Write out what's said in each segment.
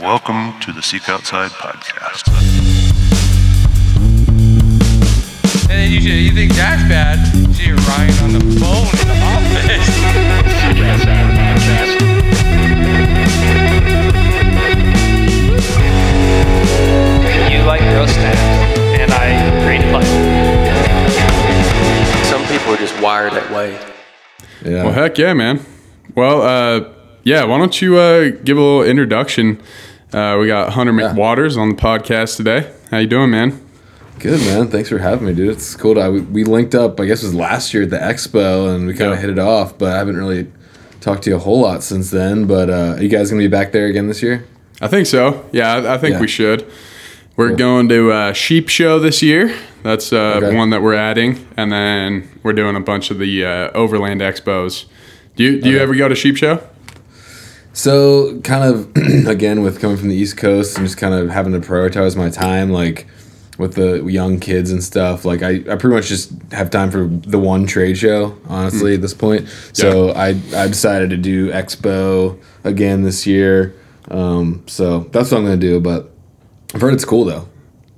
Welcome to the Seek Outside podcast. And then you, should, you think that's bad? See you're Ryan on the phone in the office. You like roast snacks, and I read play. Some people are just wired that way. Yeah. Well, heck yeah, man. Well, uh, yeah, why don't you uh, give a little introduction? Uh, we got Hunter McWaters on the podcast today. How you doing, man? Good man. Thanks for having me, dude. It's cool. To, we, we linked up. I guess it was last year at the expo, and we kind of Yeah. hit it off. But I haven't really talked to you a whole lot since then. But uh, are you guys gonna be back there again this year? I think so. Yeah, I, I think Yeah. we should. We're Cool. going to uh, Sheep Show this year. That's uh, Okay. one that we're adding, and then we're doing a bunch of the uh, Overland Expos. Do you do you Okay. ever go to Sheep Show? So kind of again with coming from the East Coast and just kind of having to prioritize my time, like with the young kids and stuff. Like I, I pretty much just have time for the one trade show, honestly, at this point. So I I decided to do Expo again this year. Um, so that's what I'm gonna do. But I've heard it's cool though.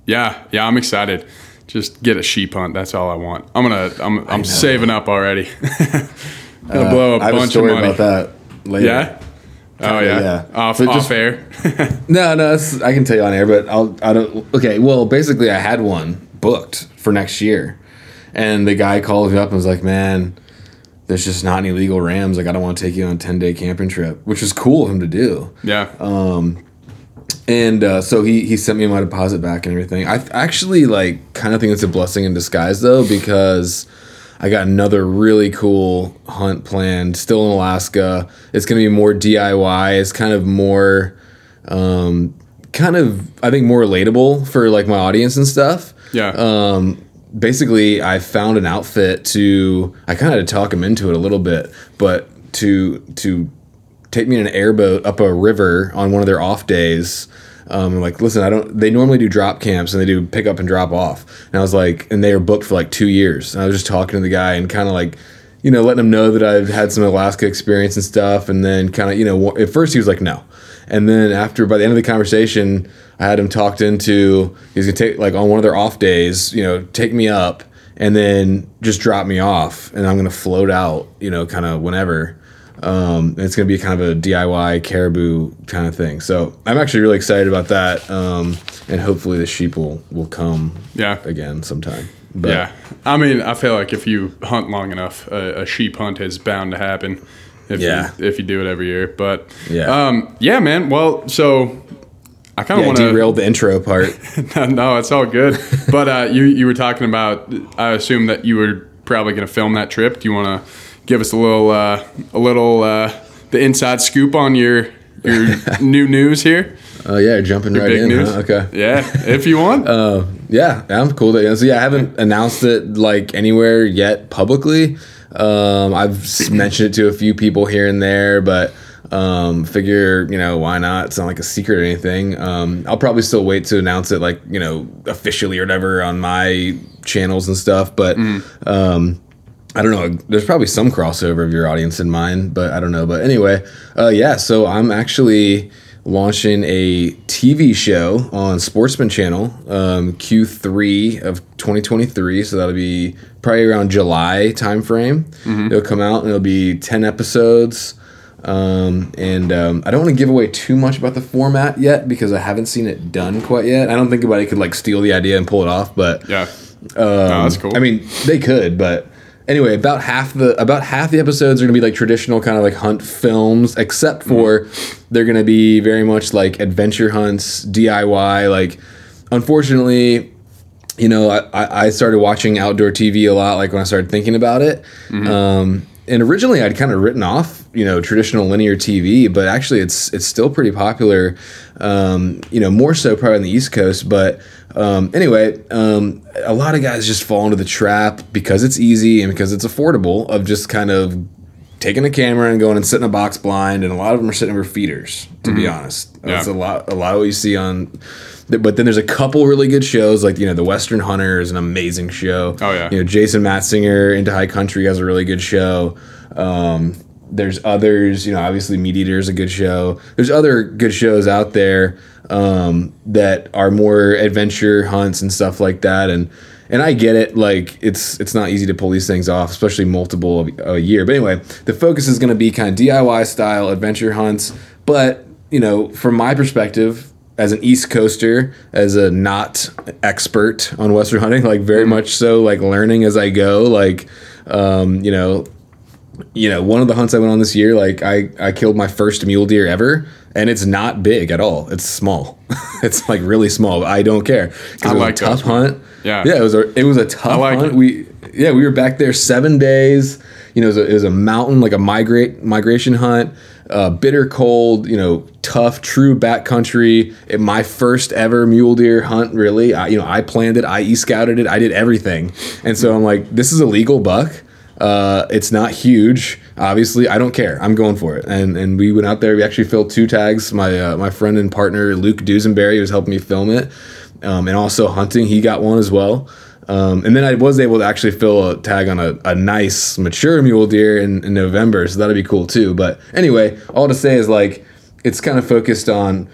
Yeah, yeah, I'm excited. Just get a sheep hunt. That's all I want. I'm gonna. I'm. I'm saving up already. gonna blow a Uh, have a bunch of money. about that later. Yeah. Oh yeah. yeah. Off, But off air. No, no, I can tell you on air, but I'll. I don't. Okay, well, basically, I had one booked for next year, and the guy called me up and was like, "Man, there's just not any legal rams. Like, I don't want to take you on a ten day camping trip," which was cool of him to do. yeah. Um, And uh, so he he sent me my deposit back and everything. I actually like kind of think it's a blessing in disguise though because I got another really cool hunt planned still in Alaska. It's gonna be more DIY. It's kind of more, um, kind of I think more relatable for like my audience and stuff. Yeah. Um, basically, I found an outfit to. I kind of had to talk him into it a little bit, but to to take me in an airboat up a river on one of their off days. Um, like, listen, I don't. They normally do drop camps and they do pick up and drop off. And I was like, and they were booked for like two years. And I was just talking to the guy and kind of like, you know, letting him know that I've had some Alaska experience and stuff. And then kind of, you know, at first he was like, no. And then after, by the end of the conversation, I had him talked into he's gonna take like on one of their off days, you know, take me up and then just drop me off, and I'm gonna float out, you know, kind of whenever. Um, it's gonna be kind of a DIY caribou kind of thing. So I'm actually really excited about that, um, and hopefully the sheep will will come Yeah. again sometime. But, Yeah. I mean, I feel like if you hunt long enough, a, a sheep hunt is bound to happen. If Yeah. You, if you do it every year, but Yeah. um, yeah, man. Well, so I kind of yeah, want derailed the intro part. to. no, it's all good. but uh, you you were talking about. I assume that you were probably going to film that trip. Do you want to give us a little uh, a little uh, the inside scoop on your your new news here? Oh yeah, jumping right Big in. Huh? Okay. Yeah, if you want. Yeah, I'm cool. That, so yeah, I haven't announced it like anywhere yet publicly. Um, I've mentioned it to a few people here and there, but um, figure you know why not? It's not like a secret or anything. Um, I'll probably still wait to announce it like you know officially or whatever on my channels and stuff. But um, I don't know. There's probably some crossover of your audience in mine, but I don't know. But anyway, uh, yeah. So I'm actually launching a TV show on Sportsman Channel um, Q3 of 2023. So that'll be probably around July timeframe. It'll come out and it'll be 10 episodes. Um, and um, I don't want to give away too much about the format yet because I haven't seen it done quite yet. I don't think anybody could like steal the idea and pull it off, but yeah. no, that's cool. I mean, they could, but anyway, about half the about half the episodes are gonna be like traditional kind of like hunt films, except for they're gonna be very much like adventure hunts, DIY. Like, unfortunately, you know, I, I started watching outdoor TV a lot, like when I started thinking about it. Um, and originally, I'd kind of written off, you know, traditional linear TV, but actually, it's it's still pretty popular. Um, you know, more so probably on the East Coast, but um, anyway, um, a lot of guys just fall into the trap because it's easy and because it's affordable of just kind of taking a camera and going and sitting a box blind, and a lot of them are sitting over feeders. To be honest, that's a lot. A lot of what you see on. But then there's a couple really good shows, like you know, the Western Hunter is an amazing show. Oh, yeah. You know, Jason Matzinger into High Country has a really good show. Um, there's others, you know, obviously MeatEater is a good show. There's other good shows out there um, that are more adventure hunts and stuff like that. And and I get it, like it's it's not easy to pull these things off, especially multiple a year. But anyway, the focus is going to be kind of DIY style adventure hunts. But you know, from my perspective, as an East Coaster, as a not expert on Western hunting, like very much so, like learning as I go. Like, um, you know, you know, one of the hunts I went on this year, like I I killed my first mule deer ever, and it's not big at all. It's small. it's like really small. But I don't care I it was like a tough hunt. Yeah. yeah. It was a it was a tough like hunt. it. We yeah we were back there seven days. You know, it was a, it was a mountain like a migrate migration hunt. Uh, bitter cold, you know, tough, true backcountry. My first ever mule deer hunt, really. I, you know, I planned it, I e scouted it, I did everything, and so I'm like, this is a legal buck. Uh, it's not huge, obviously. I don't care. I'm going for it. And and we went out there. We actually filled two tags. My uh, my friend and partner Luke Dusenberry was helping me film it, um, and also hunting. He got one as well. Um, and then I was able to actually fill a tag on a, a nice mature mule deer in, in November, so that'd be cool too. But anyway, all to say is like it's kind of focused on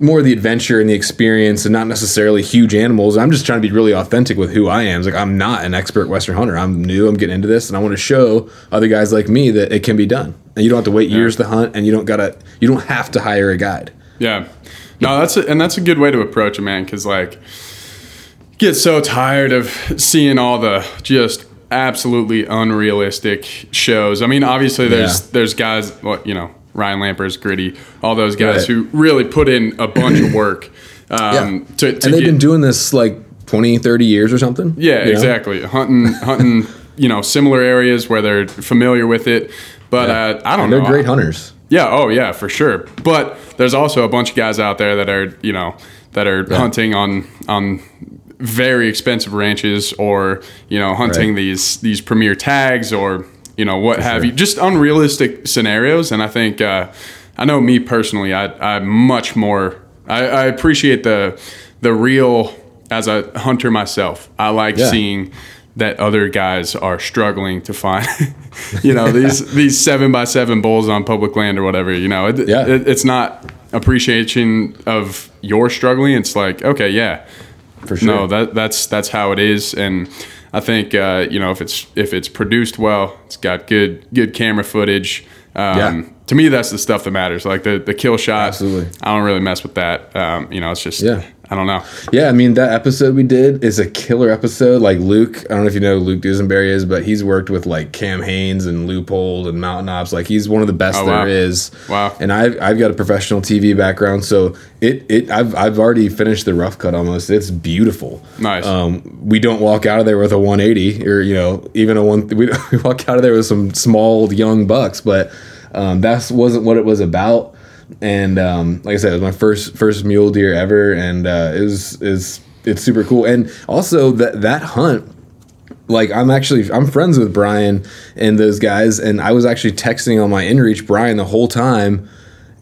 more the adventure and the experience and not necessarily huge animals. I'm just trying to be really authentic with who I am. It's like I'm not an expert Western hunter. I'm new. I'm getting into this, and I want to show other guys like me that it can be done. And you don't have to wait years to hunt, and you don't gotta. You don't have to hire a guide. Yeah. No, that's a, and that's a good way to approach it, man. Because like, get so tired of seeing all the just absolutely unrealistic shows. I mean, obviously there's Yeah. there's guys, what you know, Ryan Lampers, Gritty, all those guys Right. who really put in a bunch of work. Um, to, to and they've get- been doing this like 20, 30 years or something. yeah, you know? exactly. Hunting, hunting, you know, similar areas where they're familiar with it. But uh, I don't And know. they're great hunters. Yeah, oh yeah, for sure. But there's also a bunch of guys out there that are, you know, that are hunting on on very expensive ranches or, you know, hunting Right. these these premier tags or, you know, what have you. Just unrealistic scenarios and I think uh I know me personally, I I'm much more I, I appreciate the the real as a hunter myself. I like Yeah. seeing that other guys are struggling to find, you know, these these seven by seven bulls on public land or whatever. You know, it, Yeah. it, it's not appreciation of your struggling. It's like, okay, yeah, For sure. no, that that's that's how it is, and I think uh, you know if it's if it's produced well, it's got good good camera footage. Um, Yeah. To me, that's the stuff that matters. Like the the kill shot. Absolutely. I don't really mess with that. Um, you know, it's just Yeah. I don't know. Yeah, I mean that episode we did is a killer episode. Like Luke, I don't know if you know who Luke Dusenberry is, but he's worked with like Cam Hanes and Loophole and Mountain Ops. Like he's one of the best Oh, wow. is. Wow. And I've I've got a professional TV background, so it it I've I've already finished the rough cut almost. It's beautiful. Nice. Um, we don't walk out of there with a 180 or you know even a one. We, we walk out of there with some small young bucks, but um, that wasn't what it was about. And um, like I said, it was my first first mule deer ever, and uh, it was is it's super cool. And also that that hunt like I'm actually I'm friends with Brian and those guys, and I was actually texting on my inReach Brian the whole time,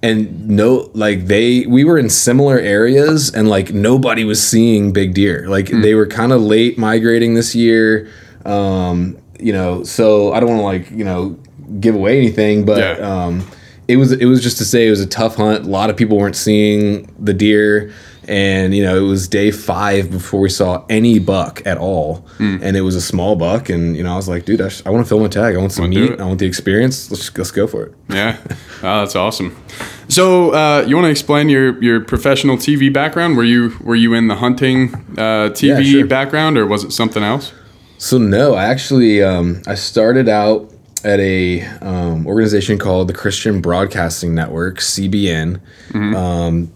and no like they we were in similar areas, and like nobody was seeing big deer. Like they were kind of late migrating this year, um, you know. So I don't want to like you know give away anything, but Yeah. um, it was it was just to say it was a tough hunt. A lot of people weren't seeing the deer, and you know it was day five before we saw any buck at all, Hmm. and it was a small buck. And you know I was like, dude, I, sh- I want to film a tag. I want some meat. I want the experience. Let's just, let's go for it. Yeah, oh, that's awesome. So, uh, you want to explain your, your professional TV background? Were you were you in the hunting uh, TV Yeah, sure. background, or was it something else? So no, I actually um, I started out at a um, organization called the Christian Broadcasting Network (CBN). Um,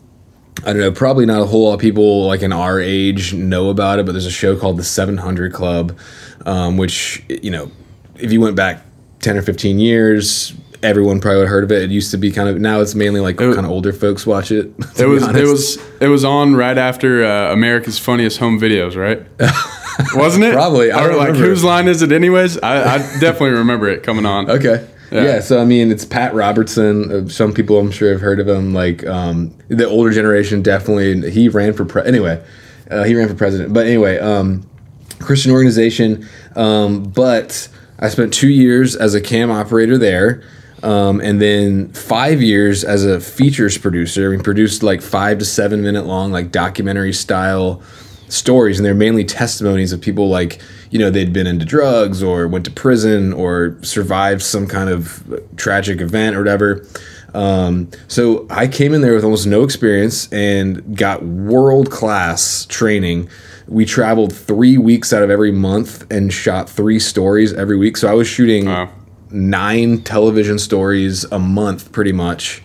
I don't know, probably not a whole lot of people like in our age know about it, but there's a show called the 700 Club, um, which you know, if you went back 10 or 15 years. Everyone probably would heard of it. It used to be kind of now it's mainly like kind of older folks watch it. It was it was it was on right after uh, America's Funniest Home Videos, right? Wasn't it? Probably. I Or don't like remember. whose line is it, anyways? I, I definitely remember it coming on. Okay. Yeah. Yeah. so I mean, it's Pat Robertson. Uh, Some people I'm sure have heard of him. Like um, the older generation, definitely. He ran for pre- anyway. Uh, he ran for president. But anyway, um, Christian organization. Um, but I spent two years as a cam operator there. Um, and then five years as a features producer. We produced like five to seven minute long, like documentary style stories, and they're mainly testimonies of people like you know they'd been into drugs or went to prison or survived some kind of tragic event or whatever. Um, so I came in there with almost no experience and got world class training. We traveled three weeks out of every month and shot three stories every week. So I was shooting. Nine television stories a month, pretty much,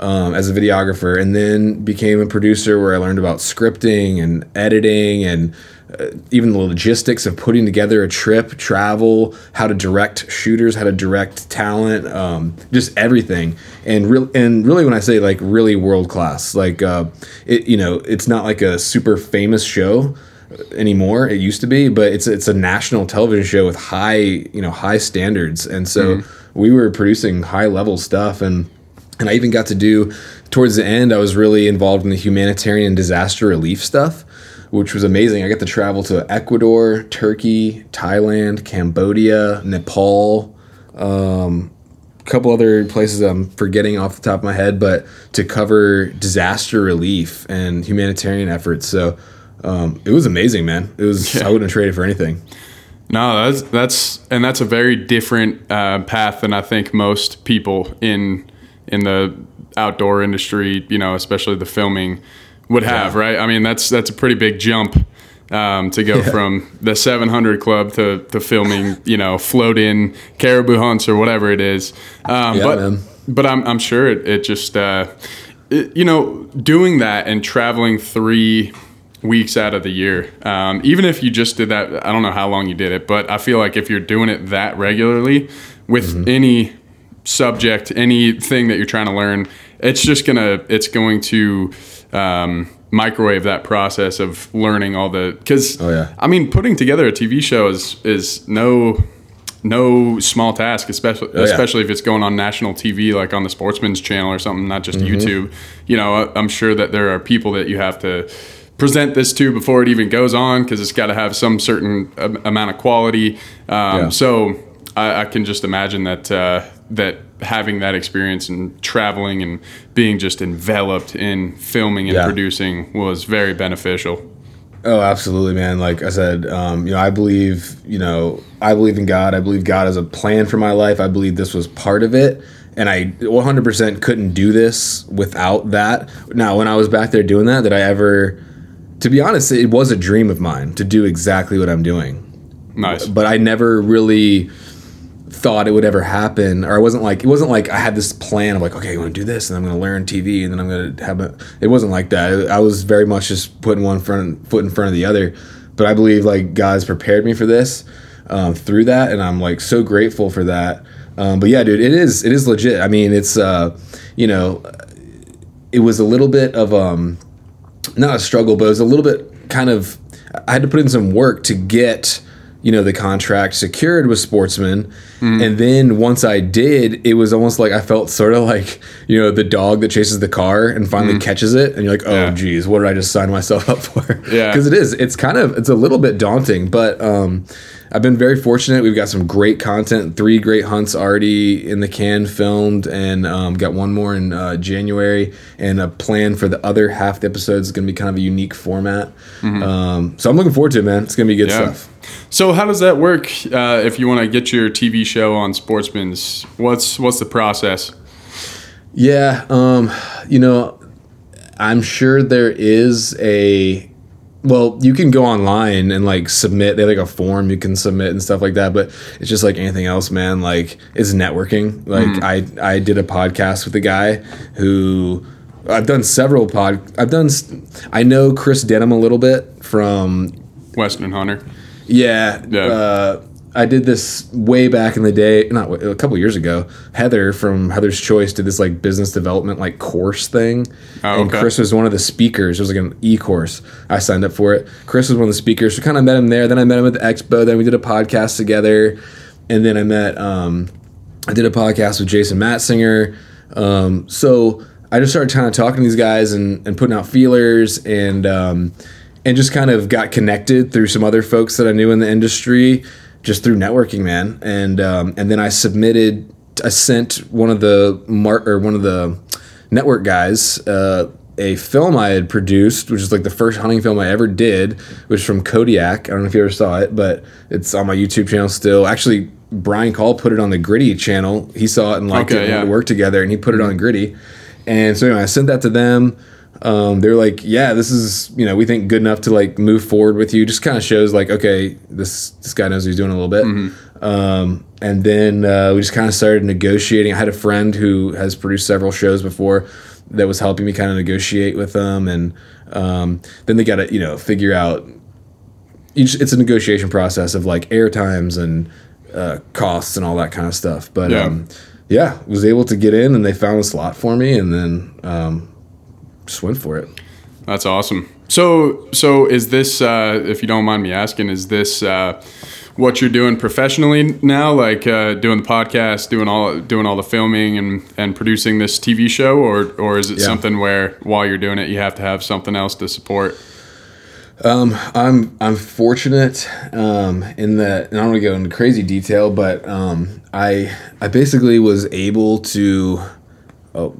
um, as a videographer, and then became a producer where I learned about scripting and editing and uh, even the logistics of putting together a trip, travel, how to direct shooters, how to direct talent, um, just everything. And real and really, when I say like really world class, like uh, it, you know, it's not like a super famous show anymore. It used to be, but it's it's a national television show with high you know high standards, and so we were producing high level stuff and. And I even got to do, towards the end, I was really involved in the humanitarian disaster relief stuff, which was amazing. I got to travel to Ecuador, Turkey, Thailand, Cambodia, Nepal, um, a couple other places I'm forgetting off the top of my head, but to cover disaster relief and humanitarian efforts. So um, it was amazing, man. It was, I wouldn't trade it for anything. No, that's that's and that's a very different uh, path than I think most people in in the outdoor industry, you know, especially the filming, would have. Yeah. Right? I mean, that's that's a pretty big jump um, to go from the 700 club to, to filming, you know, float in caribou hunts or whatever it is. Um, Yeah, but man. but I'm I'm sure it, it just uh, it, you know doing that and traveling three weeks out of the year um, even if you just did that i don't know how long you did it but i feel like if you're doing it that regularly with Mm-hmm. any subject anything that you're trying to learn it's just gonna it's going to um, microwave that process of learning all the because Oh, yeah. i mean putting together a tv show is is no no small task, especially Oh, yeah. especially if it's going on national TV, like on the Sportsman's Channel or something, not just Mm-hmm. YouTube. You know, I- I'm sure that there are people that you have to present this to before it even goes on because it's got to have some certain am- amount of quality. Um, Yeah. So I, I can just imagine that uh, that having that experience and traveling and being just enveloped in filming and Yeah. producing was very beneficial. Oh, absolutely, man. Like I said, um, you know, I believe, you know, I believe in God. I believe God has a plan for my life. I believe this was part of it. And I 100% couldn't do this without that. Now, when I was back there doing that, did I ever, to be honest, it was a dream of mine to do exactly what I'm doing. Nice. But I never really thought it would ever happen or I wasn't like it wasn't like I had this plan of like okay I'm gonna do this and I'm gonna learn TV and then I'm gonna have a it wasn't like that I was very much just putting one front foot in front of the other but I believe like God's prepared me for this um, through that and I'm like so grateful for that um, but yeah dude it is it is legit I mean it's uh you know it was a little bit of um not a struggle, but it was a little bit kind of. I had to put in some work to get, you know, the contract secured with Sportsman, and then once I did, it was almost like I felt sort of like you know the dog that chases the car and finally catches it, and you're like, oh Yeah. geez, what did I just sign myself up for? Yeah. because it is. It's kind of it's a little bit daunting, but um, I've been very fortunate. We've got some great content, three great hunts already in the can filmed, and um, got one more in uh, January, and a plan for the other half of the episodes is going to be kind of a unique format. Um, so I'm looking forward to it, man. It's going to be good Yeah. stuff. So how does that work? Uh, if you want to get your TV show on Sportsman's, what's what's the process? Yeah, um, you know, I'm sure there is a. Well, you can go online and like submit. They have like a form you can submit and stuff like that. But it's just like anything else, man. Like it's networking. Like I I did a podcast with a guy who I've done several pod. I've done. I know Chris Denham a little bit from Western Hunter. Yeah. Yeah. Uh, I did this way back in the day, not a couple years ago. Heather from Heather's Choice did this like business development like course thing, Oh, and okay. Chris was one of the speakers. It was like an e course. I signed up for it. Chris was one of the speakers. So kind of met him there. Then I met him at the expo. Then we did a podcast together, and then I met. Um, I did a podcast with Jason Matzinger. Um, so I just started kind of talking to these guys and, and putting out feelers and um, and just kind of got connected through some other folks that I knew in the industry, just through networking, man. And um, and then I submitted I sent one of the mar- or one of the network guys uh, a film I had produced, which is like the first hunting film I ever did, which is from Kodiak. I don't know if you ever saw it, but it's on my YouTube channel still. Actually, Brian Call put it on the Gritty channel. He saw it and liked Okay, it and yeah. wanted to work together, and he put it on Gritty. And so anyway, I sent that to them. Um, they're like, yeah, this is you know we think good enough to like move forward with you. Just kind of shows like okay, this this guy knows what he's doing a little bit. Um, and then uh, we just kind of started negotiating. I had a friend who has produced several shows before that was helping me kind of negotiate with them, and um, then they got to you know figure out. It's a negotiation process of like air times and uh, costs and all that kind of stuff. But Yeah. um, yeah, was able to get in, and they found a slot for me, and then um, just went for it. That's awesome. So, so is this, uh, if you don't mind me asking, is this uh, what you're doing professionally now? Like uh, doing the podcast, doing all doing all the filming and and producing this TV show, or or is it Yeah. something where while you're doing it, you have to have something else to support? Um, I'm I'm fortunate um, in that, and I don't want to go into crazy detail, but um, I I basically was able to oh,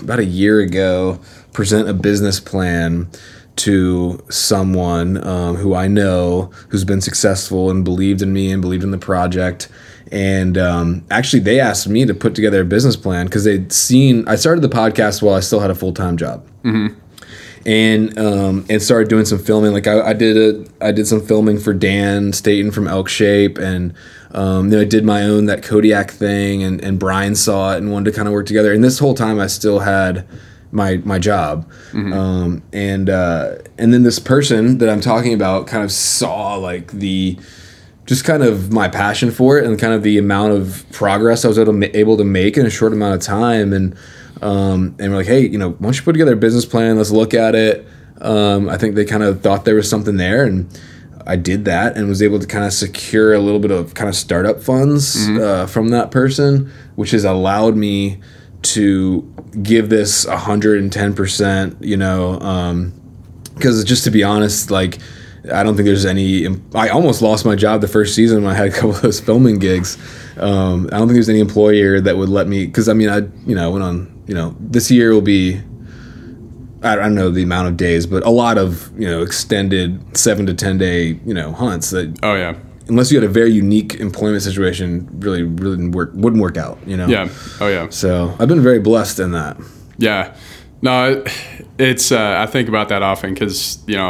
about a year ago present a business plan to someone um, who I know who's been successful and believed in me and believed in the project. And um, actually, they asked me to put together a business plan because they'd seen I started the podcast while I still had a full time job and um, and started doing some filming. Like I, I did a I did some filming for Dan Staton from Elk Shape, and um, then I did my own that Kodiak thing, and and Brian saw it and wanted to kind of work together. And this whole time, I still had my my job, um, and uh, and then this person that I'm talking about kind of saw like the just kind of my passion for it and kind of the amount of progress I was able to, ma- able to make in a short amount of time. And um, and we're like, hey, you know, why don't you put together a business plan? Let's look at it. Um, I think they kind of thought there was something there, and I did that and was able to kind of secure a little bit of kind of startup funds uh, from that person, which has allowed me to give this 110%, you know, um, because just to be honest, like I don't think there's any. I almost lost my job the first season when I had a couple of those filming gigs. Um, I don't think there's any employer that would let me because I mean I you know went on you know this year will be. I I don't know the amount of days, but a lot of you know extended seven to ten day you know hunts that Oh yeah, unless you had a very unique employment situation really really didn't work wouldn't work out you know yeah, oh yeah. so I've been very blessed in that Yeah, no, it's. Uh, I think about that often because you know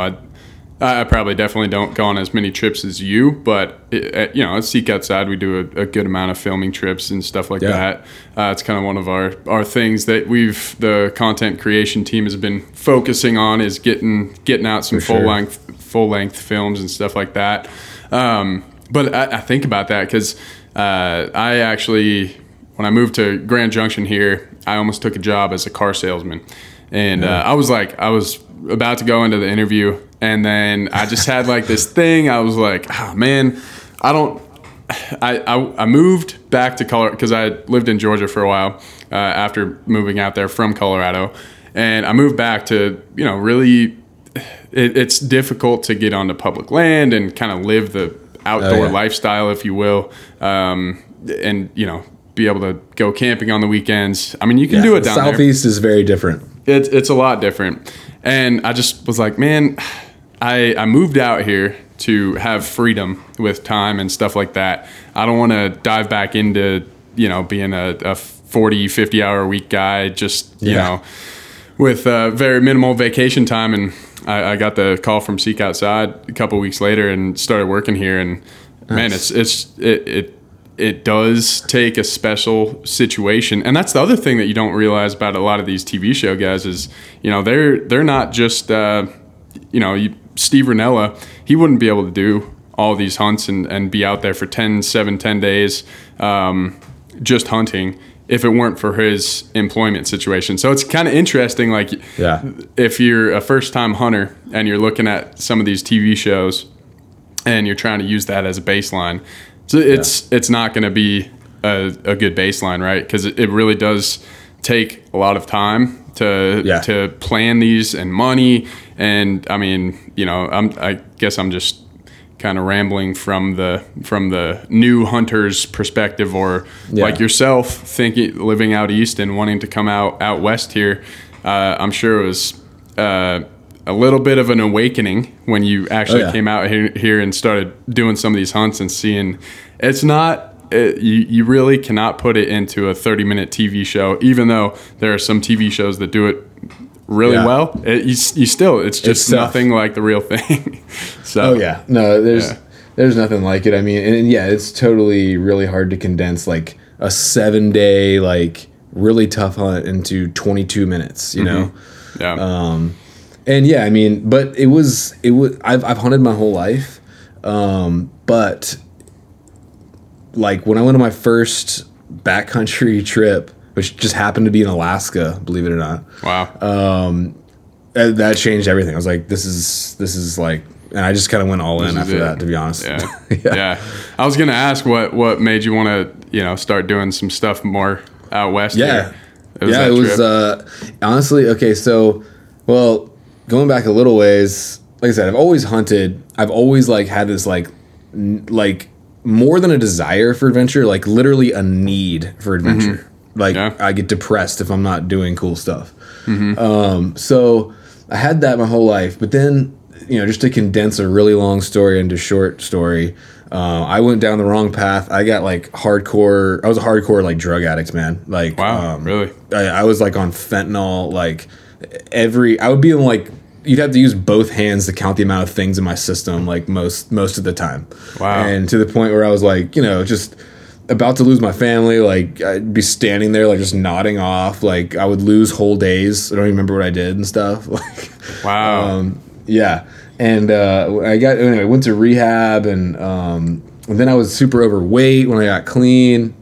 I, I probably definitely don't go on as many trips as you, but it, uh, you know at Seek Outside we do a, a good amount of filming trips and stuff like Yeah. that. Uh, it's kind of one of our our things that we've the content creation team has been focusing on is getting getting out some For full sure. length full length films and stuff like that. Um, but I, I think about that because uh, I actually when I moved to Grand Junction here, I almost took a job as a car salesman. And uh, I was like, I was about to go into the interview, and then I just had like this thing. I was like, oh, man, I don't. I, I, I moved back to Colorado because I lived in Georgia for a while uh, after moving out there from Colorado. And I moved back to, you know, really, it, it's difficult to get onto public land and kind of live the outdoor Oh, yeah. lifestyle, if you will. Um, and, you know, be able to go camping on the weekends. I mean, you can do it down there southeast is very different it's it's a lot different. And I just was like, man, I I moved out here to have freedom with time and stuff like that. I don't want to dive back into, you know, being a, a 40, 50 hour a week guy, just, you Yeah. know, with uh, very minimal vacation time. And I, I got the call from Seek Outside a couple weeks later and started working here. And man, it's, it's, it, it, it does take a special situation and that's the other thing that you don't realize about a lot of these tv show guys is you know they're they're not just uh, you know you, steve Rinella, he wouldn't be able to do all these hunts and, and be out there for 10 7 10 days um, just hunting if it weren't for his employment situation so it's kind of interesting like Yeah. if you're a first time hunter and you're looking at some of these tv shows and you're trying to use that as a baseline. So it's it's not going to be a, a good baseline, right? Because it, it really does take a lot of time to Yeah. to plan these and money. And I mean, you know, I'm I guess I'm just kind of rambling from the from the new hunter's perspective, or Yeah. like yourself thinking living out east and wanting to come out out west here. Uh, I'm sure it was. Uh, a little bit of an awakening when you actually Oh, yeah. came out here, here and started doing some of these hunts and seeing it's not it, you, you really cannot put it into a 30 minute TV show even though there are some TV shows that do it really Yeah. well it, you, you still it's just tough. nothing like the real thing so Oh yeah, no, there's Yeah. there's nothing like it. I mean, and, and yeah, it's totally really hard to condense like a seven day like really tough hunt into 22 minutes. You know, yeah um, and yeah, I mean, but it was it was I've I've hunted my whole life, um, but like when I went on my first backcountry trip, which just happened to be in Alaska, believe it or not, wow that, that changed everything. I was like, this is this is like, and I just kind of went all in This is after it. that, to be honest. yeah. yeah I was gonna ask what what made you want to you know start doing some stuff more out west Yeah. here? yeah, it was uh honestly okay, so well, going back a little ways, like I said, I've always hunted. I've always like had this like n- like more than a desire for adventure, like literally a need for adventure. Like Mm-hmm. Yeah. I get depressed if I'm not doing cool stuff. Um so I had that my whole life, but then you know, just to condense a really long story into short story, uh, I went down the wrong path. I got like hardcore. I was a hardcore like drug addict, man. Like, Wow, um, really? I, I was like on fentanyl. Like every, I would be in like you'd have to use both hands to count the amount of things in my system. Like most most of the time. Wow. And to the point where I was like, you know, just about to lose my family. Like I'd be standing there, like just nodding off. Like I would lose whole days. I don't even remember what I did and stuff. Like. wow Um, yeah, and uh, I got anyway. Went to rehab, and um, and then I was super overweight when I got clean,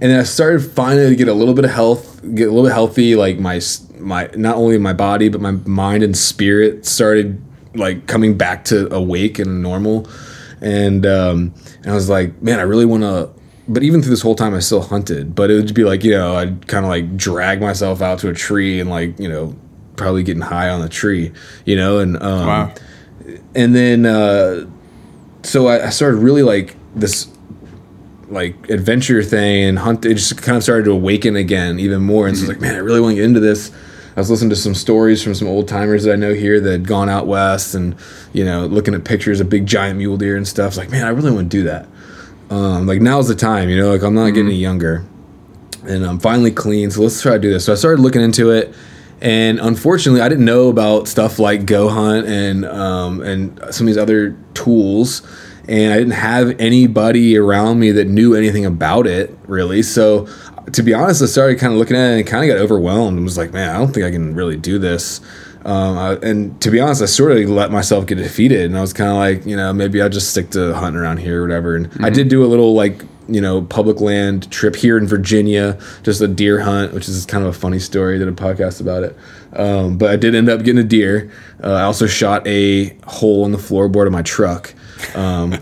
and then I started finally to get a little bit of health, get a little bit healthy. Like my my not only my body but my mind and spirit started like coming back to awake and normal, and um, and I was like, man, I really want to. But even through this whole time, I still hunted. But it would be like, you know, I'd kind of like drag myself out to a tree and like, you know, probably getting high on the tree, you know, and um, wow and then uh, so I, I started really like this like adventure thing and hunt it just kind of started to awaken again even more and so I was like man I really want to get into this I was listening to some stories from some old timers that I know here that had gone out west and you know looking at pictures of big giant mule deer and stuff It's like man I really want to do that um, like now's the time you know like I'm not getting any younger and I'm finally clean. So let's try to do this. So I started looking into it, and unfortunately, I didn't know about stuff like Go Hunt and um, and some of these other tools, and I didn't have anybody around me that knew anything about it really. So to be honest, I started kind of looking at it and kind of got overwhelmed and was like, man, I don't think I can really do this. Um, I, and to be honest, I sort of let myself get defeated, and I was kind of like, you know, maybe I'll just stick to hunting around here or whatever. And I did do a little like you know, public land trip here in Virginia, just a deer hunt, which is kind of a funny story. I did a podcast about it. Um, but I did end up getting a deer. Uh, I also shot a hole in the floorboard of my truck. Um,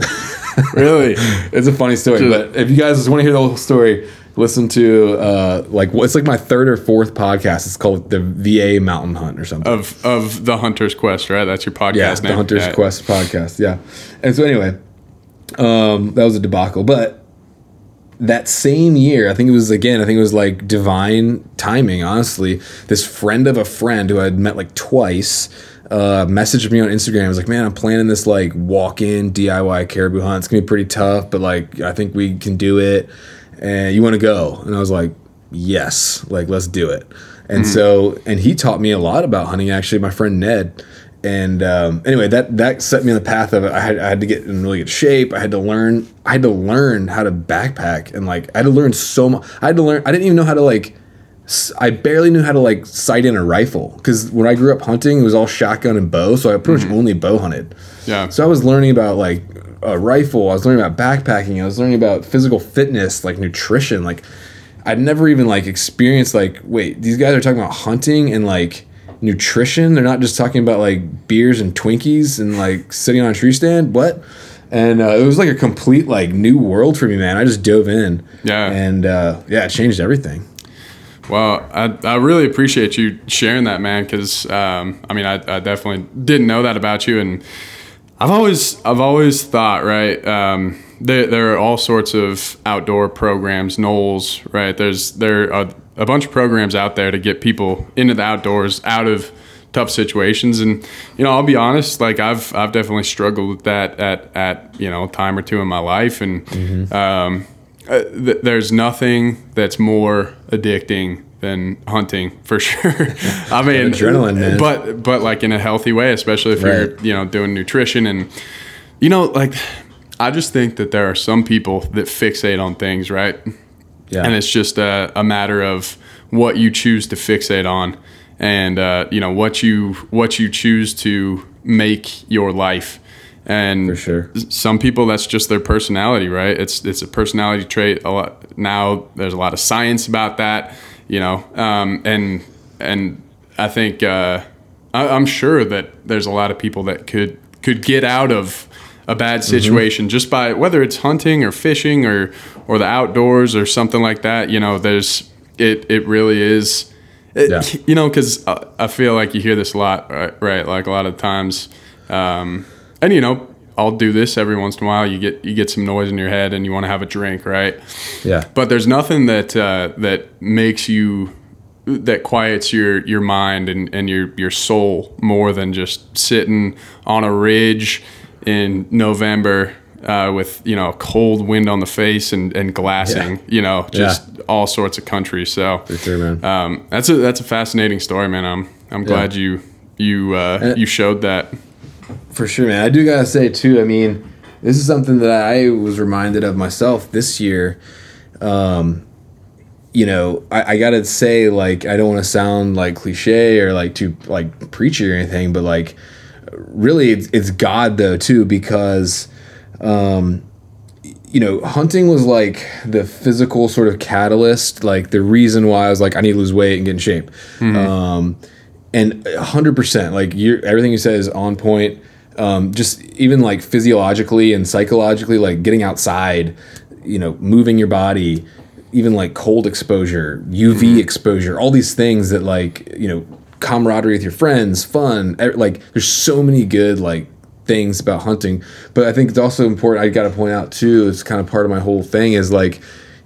really it's a funny story, but if you guys want to hear the whole story, listen to uh, like it's like my third or fourth podcast. It's called the VA Mountain Hunt or something. of of the hunter's quest right that's your podcast yeah, name the Hunter's Yeah. Quest podcast. Yeah, and so anyway, um, that was a debacle. But that same year, I think it was again, I think it was like divine timing. Honestly, this friend of a friend who I'd met like twice. Uh, messaged me on Instagram. I was like, "Man, I'm planning this like walk-in DIY caribou hunt. It's gonna be pretty tough, but like I think we can do it. And you want to go?" And I was like, "Yes, like let's do it." And so, and he taught me a lot about hunting. Actually, my friend Ned, and um, anyway, that that set me on the path of it. I had, I had to get in really good shape. I had to learn. I had to learn how to backpack, and like I had to learn so much. I had to learn. I didn't even know how to like. I barely knew how to like sight in a rifle because when I grew up hunting, it was all shotgun and bow. So I pretty much only bow hunted. Yeah. So I was learning about like a rifle. I was learning about backpacking. I was learning about physical fitness, like nutrition. Like I'd never even like experienced like wait, these guys are talking about hunting and like nutrition. They're not just talking about like beers and Twinkies and like sitting on a tree stand. What? And uh, it was like a complete like new world for me, man. I just dove in. Yeah. And uh, yeah, it changed everything. Well, I, I really appreciate you sharing that, man, because um, I mean, I, I definitely didn't know that about you. And I've always I've always thought right. Um, there there are all sorts of outdoor programs, NOLS, right? There's there are a bunch of programs out there to get people into the outdoors, out of tough situations, and you know I'll be honest, like I've I've definitely struggled with that at at you know a time or two in my life, and um, uh, th- there's nothing that's more addicting than hunting for sure. I mean, Adrenaline, man. but but like in a healthy way, especially if you're you know doing nutrition and you know like I just think that there are some people that fixate on things, right? Yeah. And it's just a, a matter of what you choose to fixate on, and uh, you know what you what you choose to make your life. And For sure. some people that's just their personality, right? It's it's a personality trait. A lot now. There's a lot of science about that, you know, um, and and I think uh, I, I'm sure that there's a lot of people that could could get out of a bad Mm-hmm. situation just by whether it's hunting or fishing or or the outdoors or something like that. You know, there's it it really is. It, Yeah. You know, because I feel like you hear this a lot, right? right? Like a lot of times, um, and you know, I'll do this every once in a while. You get you get some noise in your head, and you want to have a drink, right? yeah. But there's nothing that uh, that makes you that quiets your your mind and, and your your soul more than just sitting on a ridge in November uh, with you know cold wind on the face and, and glassing, Yeah. you know, just all sorts of country. So sure, man. um, that's a that's a fascinating story, man. I'm I'm glad you you uh, you showed that. For sure, man. I do gotta say too. I mean, this is something that I was reminded of myself this year. Um, you know, I, I gotta say, like, I don't want to sound like cliche or like too like preachy or anything, but like, really, it's, it's God though too because, um, you know, hunting was like the physical sort of catalyst, like the reason why I was like, I need to lose weight and get in shape. Um, and 100% like you everything you said is on point. Um, just even like physiologically and psychologically like getting outside you know moving your body even like cold exposure uv exposure all these things that like you know camaraderie with your friends fun like there's so many good like things about hunting. But i think it's also important i gotta point out too it's kind of part of my whole thing is like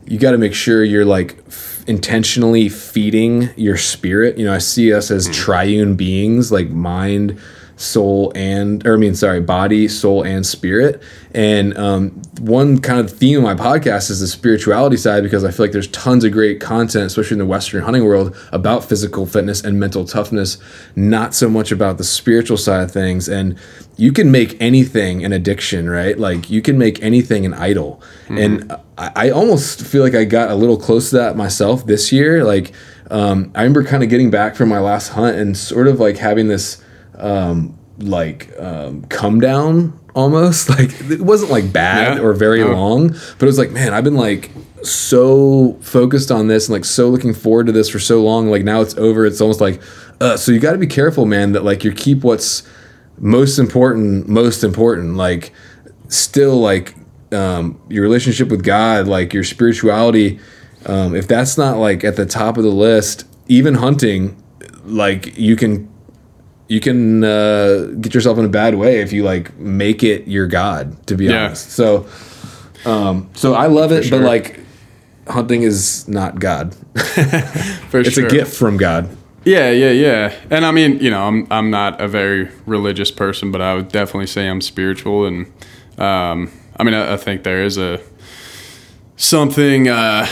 you got to make sure you're like f- intentionally feeding your spirit. You know, I see us as mm. triune beings, like mind, soul, and or I mean, sorry, body, soul, and spirit. And um, one kind of theme of my podcast is the spirituality side because I feel like there's tons of great content, especially in the Western hunting world, about physical fitness and mental toughness. Not so much about the spiritual side of things. And you can make anything an addiction, right? Like you can make anything an idol. And I, I almost feel like I got a little close to that myself this year. Like um, I remember kind of getting back from my last hunt and sort of like having this um, like um, come down almost. Like it wasn't like bad Yeah. or very Oh. long, but it was like, man, I've been like so focused on this and like so looking forward to this for so long. Like now it's over. It's almost like, uh, so you got to be careful, man, that like you keep what's most important, most important. Like still like um, your relationship with God, like your spirituality. Um, if that's not like at the top of the list, even hunting, like you can you can uh, get yourself in a bad way if you like make it your god to be Yeah. honest so um so i love it sure. but like hunting is not god For it's sure. a gift from god Yeah, yeah, yeah. And I mean, you know, I'm I'm not a very religious person, but I would definitely say I'm spiritual, and um, I mean, I, I think there is a something uh,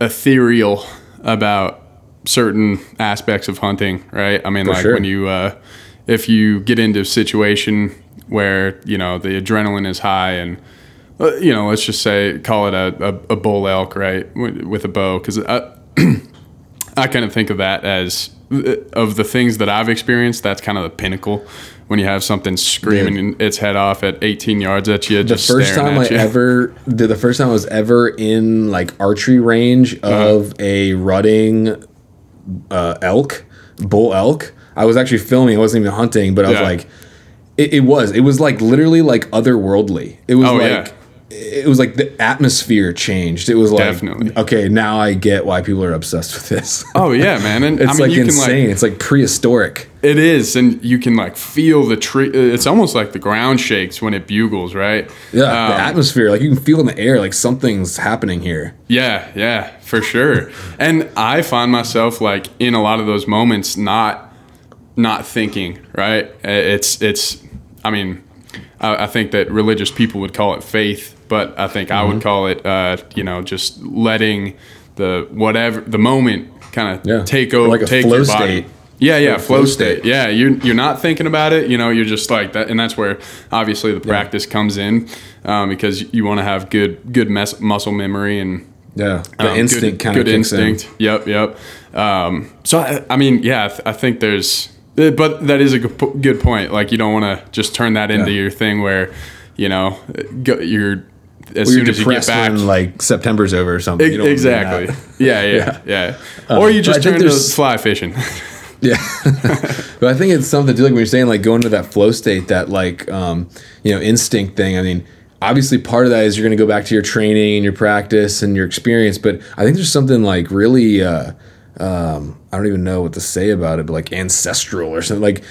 ethereal about certain aspects of hunting, right? I mean, For like sure. when you uh, if you get into a situation where you know the adrenaline is high and uh, you know, let's just say call it a, a, a bull elk, right, with, with a bow, because I, I kind of think of that as uh, of the things that I've experienced. That's kind of the pinnacle when you have something screaming its head off at 18 yards at you, the just first time at i you. ever the, the first time i was ever in like archery range Uh-huh. of a rutting uh, elk bull elk. I was actually filming i wasn't even hunting but i was like it, it was it was like literally like otherworldly. It was Oh, like yeah. It was like the atmosphere changed. It was like Definitely. okay, now I get why people are obsessed with this. Oh yeah, man, and it's I mean like you insane. can like it's like prehistoric. it is, and you can like feel the tree. It's almost like the ground shakes when it bugles, right? Yeah, Um, the atmosphere, like you can feel in the air, like something's happening here. Yeah, yeah, for sure. and I find myself like in a lot of those moments not not thinking, right? It's it's I mean, I, I think that religious people would call it faith, but I think I Mm-hmm. would call it uh, you know, just letting the whatever the moment kind of Yeah. take over like take your body. state. Yeah, yeah, flow, flow state. state. Yeah, you're you're not thinking about it. You know, you're just like that, and that's where obviously the practice comes in um, because you want to have good good mes- muscle memory and Yeah, the um, instinct good, kind of good kicks instinct. Yep, yep. Um, so I, I mean, yeah, I, th- I think there's, eh, but that is a good, good point. Like you don't want to just turn that into Yeah. your thing where, you know, go, you're as in. soon as you get back. when like September's over or something. Exactly. that. Yeah, yeah, yeah. or you just turn to fly fishing. Yeah, but I think it's something to like when you're saying like going into that flow state, that like um, you know instinct thing. I mean, obviously part of that is you're going to go back to your training and your practice and your experience, but I think there's something like really. Uh, um, I don't even know what to say about it, but like ancestral or something. Like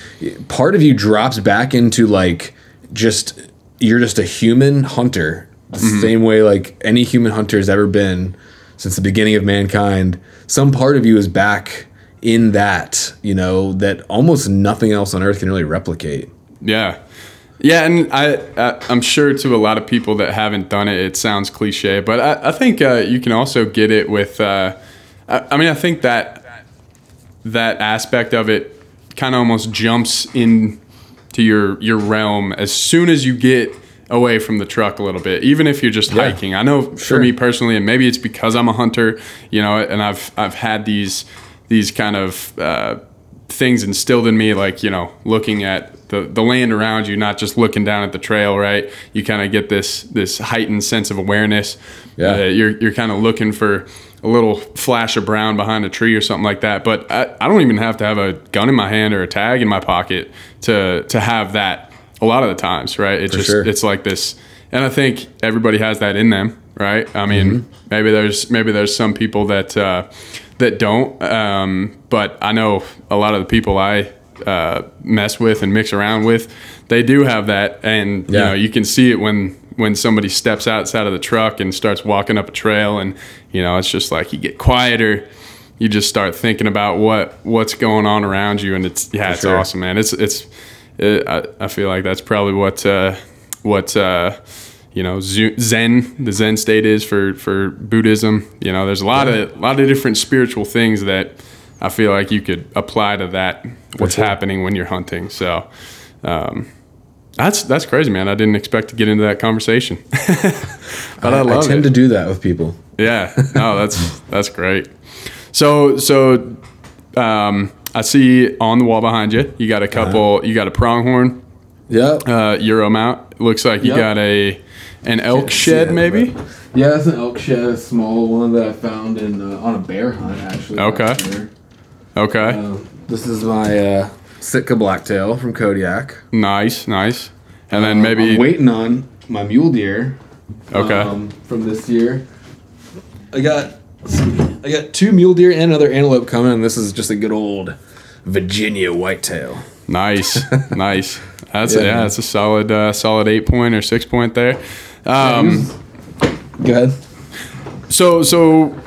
part of you drops back into like just you're just a human hunter, the same way like any human hunter has ever been since the beginning of mankind. Some part of you is back in that, you know, that almost nothing else on earth can really replicate. Yeah. Yeah, and I, I I'm sure to a lot of people that haven't done it, it sounds cliche, but I, I think uh, you can also get it with. Uh, I, I mean, I think that that aspect of it kind of almost jumps into your your realm as soon as you get away from the truck a little bit, even if you're just Yeah. hiking. I know for Sure. me personally, and maybe it's because I'm a hunter, you know, and I've I've had these these kind of uh, things instilled in me, like you know, looking at the, the land around you, not just looking down at the trail, right? You kind of get this this heightened sense of awareness. Yeah. Uh, you're you're kind of looking for a little flash of brown behind a tree or something like that. But I, I don't even have to have a gun in my hand or a tag in my pocket to to have that. A lot of the times, right? It just sure. it's like this, and I think everybody has that in them, right? I mean, Mm-hmm. maybe there's maybe there's some people that uh, that don't, um, but I know a lot of the people I uh, mess with and mix around with, they do have that, and you know you can see it when when somebody steps outside of the truck and starts walking up a trail, and you know it's just like you get quieter. You just start thinking about what what's going on around you, and it's yeah, it's sure. awesome, man. It's it's it, I, I feel like that's probably what uh, what uh, you know Zen the Zen state is for for Buddhism. You know, there's a lot of a lot of different spiritual things that I feel like you could apply to that. What's sure. happening when you're hunting? So. Um, that's that's crazy, man. I didn't expect to get into that conversation, but I, I, love tend it. to do that with people. Yeah, no, that's that's great. So so, um, I see on the wall behind you, you got a couple. You got a pronghorn Yeah. uh, Euro mount. Looks like you Yep. got a an elk shed, it, maybe. but- Yeah, that's an elk shed, a small one that I found in uh, on a bear hunt actually. Okay. Okay, Um, this is my uh, Sitka blacktail from Kodiak. nice, nice. And then Um, maybe I'm waiting on my mule deer. okay, um, from this year. I got I got two mule deer and another antelope coming, and this is just a good old Virginia whitetail. nice, nice. That's Yeah, yeah, that's a solid uh, solid eight point or six point there. Um, Go ahead. So so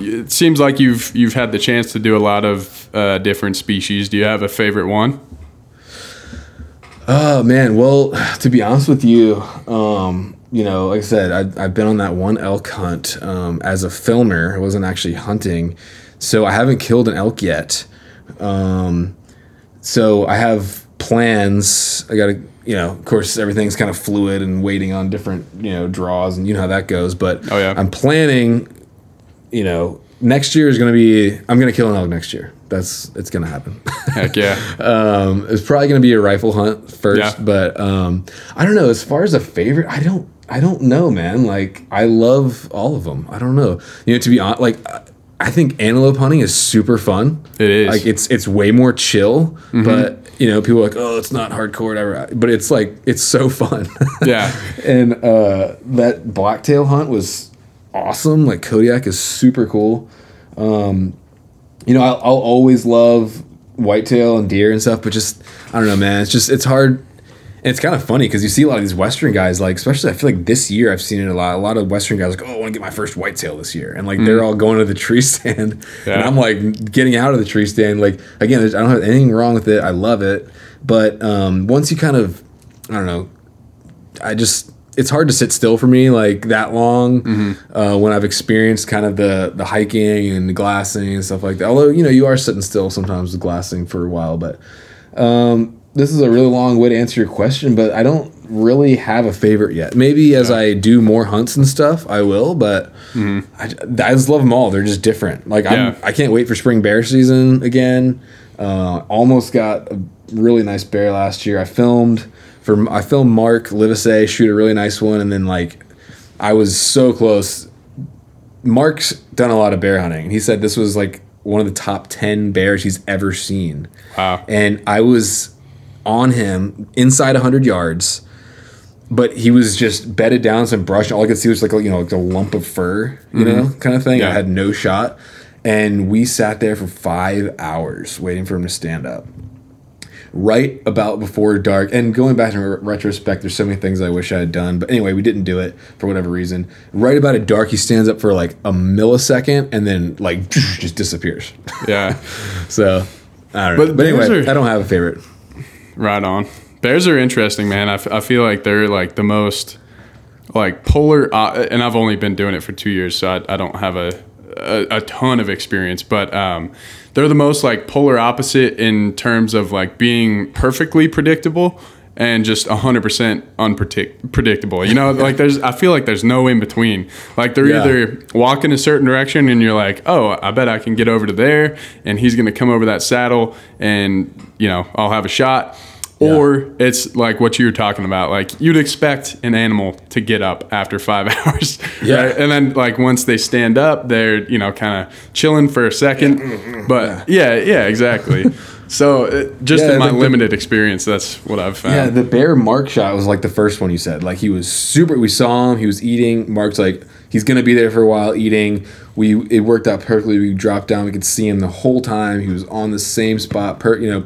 it seems like you've you've had the chance to do a lot of uh, different species. Do you have a favorite one? Oh man, well, to be honest with you, um, you know, like I said, I, I've been on that one elk hunt um, as a filmer. I wasn't actually hunting, so I haven't killed an elk yet. Um, so I have plans. I got to, you know, of course, everything's kind of fluid and waiting on different, you know, draws, and you know how that goes. But Oh, yeah. I'm planning. You know, next year is going to be. I'm going to kill an elk next year. That's it's going to happen. Heck yeah. Um, it's probably going to be a rifle hunt first, Yeah. but um, I don't know. As far as a favorite, I don't, I don't know, man. Like I love all of them. I don't know. You know, to be honest, like I- think antelope hunting is super fun. It is. Like it's it's way more chill, but you know, people are like, oh, it's not hardcore, whatever. But it's like it's so fun. Yeah. and uh, that blacktail hunt was awesome. Like Kodiak is super cool. Um, you know, I'll, I'll always love whitetail and deer and stuff, but just I don't know, man. It's just it's hard. And it's kind of funny because you see a lot of these Western guys, like especially I feel like this year I've seen it a lot. A lot of Western guys like, oh, I want to get my first whitetail this year, and like they're all going to the tree stand, and I'm like getting out of the tree stand. Like again, I don't have anything wrong with it. I love it, but um, once you kind of, I don't know, I just it's hard to sit still for me like that long uh, when I've experienced kind of the the hiking and the glassing and stuff like that. Although you know you are sitting still sometimes with glassing for a while, but um, this is a really long way to answer your question. But I don't really have a favorite yet. Maybe as I do more hunts and stuff, I will. But I, I just love them all. They're just different. Like Yeah. I'm, I can't wait for spring bear season again. Uh, almost got a really nice bear last year. I filmed for I filmed Mark Livesey shoot a really nice one, and then like I was so close. Mark's done a lot of bear hunting. He said this was like one of the top ten bears he's ever seen. Wow. And I was on him inside hundred yards, but he was just bedded down some brush. All I could see was like a, you know like a lump of fur, you mm-hmm. know, kind of thing. Yeah. I had no shot, and we sat there for five hours waiting for him to stand up. Right about before dark, and going back in re- retrospect, there's so many things I wish I had done. But anyway, we didn't do it for whatever reason. Right about at dark, he stands up for like a millisecond, and then like just disappears. Yeah. So I don't know. But anyway, are- I don't have a favorite. Right on. Bears are interesting, man. I, f- I feel like they're like the most like polar, uh, and I've only been doing it for two years, so I, I don't have a, a a ton of experience. But um, they're the most like polar opposite in terms of like being perfectly predictable and just 100% unpredictable. You know, like there's I feel like there's no in between. Like they're Yeah. either walk in a certain direction and you're like, "Oh, I bet I can get over to there and he's going to come over that saddle and, you know, I'll have a shot." Or it's like what you were talking about. Like you'd expect an animal to get up after five hours, Yeah. right? And then like once they stand up, they're you know kind of chilling for a second. Mm-hmm. But yeah, yeah, exactly. so it, just Yeah, in my the- limited experience, that's what I've found. Yeah, the bear Mark shot was like the first one you said. Like he was super. We saw him. He was eating. Mark's like he's gonna be there for a while eating. We it worked out perfectly. We dropped down. We could see him the whole time. He was on the same spot. Per you know.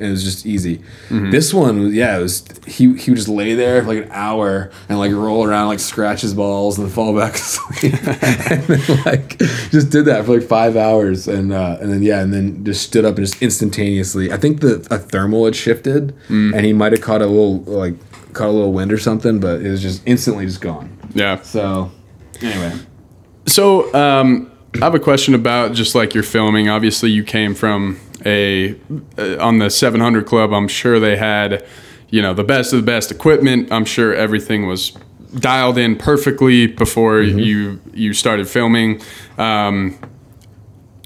It was just easy. Mm-hmm. This one, yeah, it was. He he would just lay there for like an hour and like roll around, like scratch his balls and then fall back asleep. and then like just did that for like five hours and uh, and then yeah, and then just stood up and just instantaneously. I think the a thermal had shifted Mm. and he might have caught a little like caught a little wind or something, but it was just instantly just gone. yeah. So anyway, So, um, I have a question about just like your filming. Obviously, you came from a uh, on the 700 Club. I'm sure they had, you know, the best of the best equipment. I'm sure everything was dialed in perfectly before you you started filming. Um,